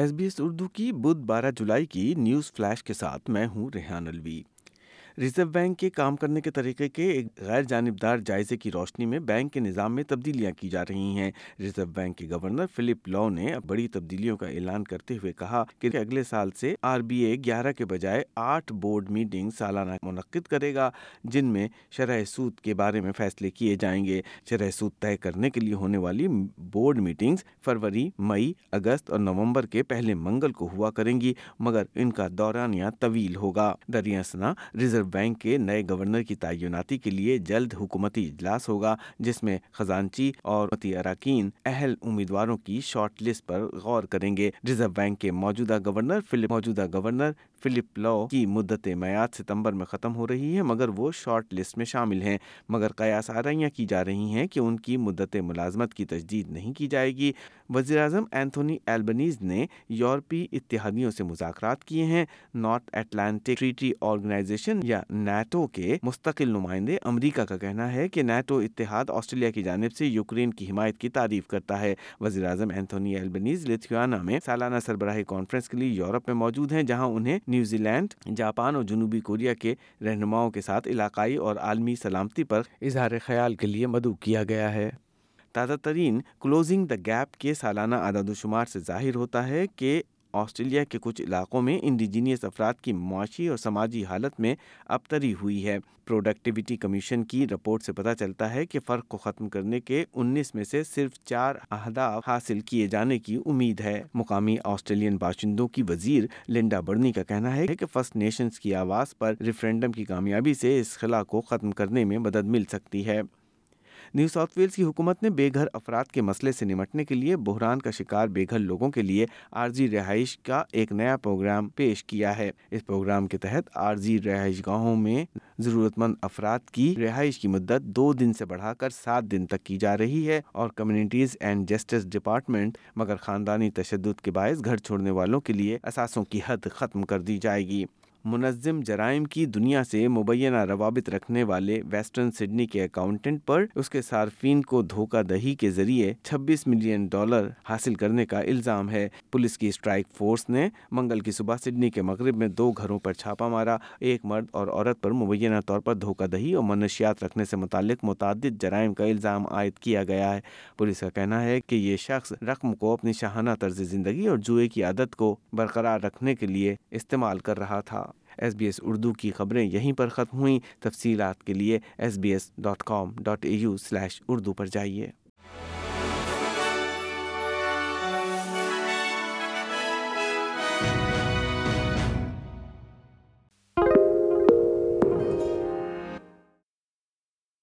S B S Urdu کی بدھ بارہ جولائی کی نیوز فلیش کے ساتھ میں ہوں ریحان الوی ریزرو بینک کے کام کرنے کے طریقے کے ایک غیر جانبدار جائزے کی روشنی میں بینک کے نظام میں تبدیلیاں کی جا رہی ہیں۔ ریزرو بینک کے گورنر فلپ لو نے بڑی تبدیلیوں کا اعلان کرتے ہوئے کہا کہ اگلے سال سے آر بی اے گیارہ کے بجائے آٹھ بورڈ میٹنگ سالانہ منعقد کرے گا، جن میں شرح سود کے بارے میں فیصلے کیے جائیں گے۔ شرح سود طے کرنے کے لیے ہونے والی بورڈ میٹنگز فروری، مئی، اگست اور نومبر کے پہلے منگل کو ہوا کریں گی، مگر ان کا دورانیہ طویل ہوگا۔ دریاسنا ریزرو بینک کے نئے گورنر کی تعیناتی کے لیے جلد حکومتی اجلاس ہوگا، جس میں خزانچی اور اراکین اہل امیدواروں کی شارٹ لسٹ پر غور کریں گے۔ ریزرو بینک کے موجودہ گورنر فلپ، موجودہ گورنر فلپ لو کی مدت میعاد ستمبر میں ختم ہو رہی ہے، مگر وہ شارٹ لسٹ میں شامل ہیں۔ مگر قیاس آرائیاں کی جا رہی ہیں کہ ان کی مدت ملازمت کی تجدید نہیں کی جائے گی۔ وزیر اعظم اینتھونی ایلبنیز نے یورپی اتحادیوں سے مذاکرات کیے ہیں۔ نارتھ اٹلانٹک ٹریٹی آرگنائزیشن یا نیٹو کے مستقل نمائندے امریکہ کا کہنا ہے کہ نیٹو اتحاد آسٹریلیا کی جانب سے یوکرین کی حمایت کی تعریف کرتا ہے۔ وزیر اعظم اینتھونی ایلبنیز لتھیوانا میں سالانہ سربراہی کانفرنس کے لیے یورپ میں موجود ہیں، جہاں انہیں نیوزی لینڈ، جاپان اور جنوبی کوریا کے رہنماؤں کے ساتھ علاقائی اور عالمی سلامتی پر اظہار خیال کے لیے مدعو کیا گیا ہے۔ تازہ ترین کلوزنگ دا گیپ کے سالانہ عدد و شمار سے ظاہر ہوتا ہے کہ آسٹریلیا کے کچھ علاقوں میں انڈیجینئس افراد کی معاشی اور سماجی حالت میں ابتری ہوئی ہے۔ پروڈکٹیوٹی کمیشن کی رپورٹ سے پتہ چلتا ہے کہ فرق کو ختم کرنے کے انیس میں سے صرف چار اہداف حاصل کیے جانے کی امید ہے۔ مقامی آسٹریلین باشندوں کی وزیر لنڈا برنی کا کہنا ہے کہ فرسٹ نیشنز کی آواز پر ریفرینڈم کی کامیابی سے اس خلا کو ختم کرنے میں مدد مل سکتی ہے۔ نیو ساؤتھ ویلز کی حکومت نے بے گھر افراد کے مسئلے سے نمٹنے کے لیے بحران کا شکار بے گھر لوگوں کے لیے عارضی رہائش کا ایک نیا پروگرام پیش کیا ہے۔ اس پروگرام کے تحت عارضی رہائش گاہوں میں ضرورت مند افراد کی رہائش کی مدت دو دن سے بڑھا کر سات دن تک کی جا رہی ہے اور کمیونٹیز اینڈ جسٹس ڈپارٹمنٹ مگر خاندانی تشدد کے باعث گھر چھوڑنے والوں کے لیے اثاثوں کی حد ختم کر دی جائے گی۔ منظم جرائم کی دنیا سے مبینہ روابط رکھنے والے ویسٹرن سڈنی کے اکاؤنٹنٹ پر اس کے صارفین کو دھوکہ دہی کے ذریعے چھبیس ملین ڈالر حاصل کرنے کا الزام ہے۔ پولیس کی اسٹرائک فورس نے منگل کی صبح سڈنی کے مغرب میں دو گھروں پر چھاپا مارا۔ ایک مرد اور عورت پر مبینہ طور پر دھوکہ دہی اور منشیات رکھنے سے متعلق متعدد جرائم کا الزام عائد کیا گیا ہے۔ پولیس کا کہنا ہے کہ یہ شخص رقم کو اپنی شاہانہ طرز زندگی اور جوئے کی عادت کو برقرار رکھنے کے لیے استعمال کر رہا تھا۔ ایس بی ایس اردو کی خبریں یہیں پر ختم ہوئیں۔ تفصیلات کے لیے S B S dot com dot A U slash Urdu پر جائیے۔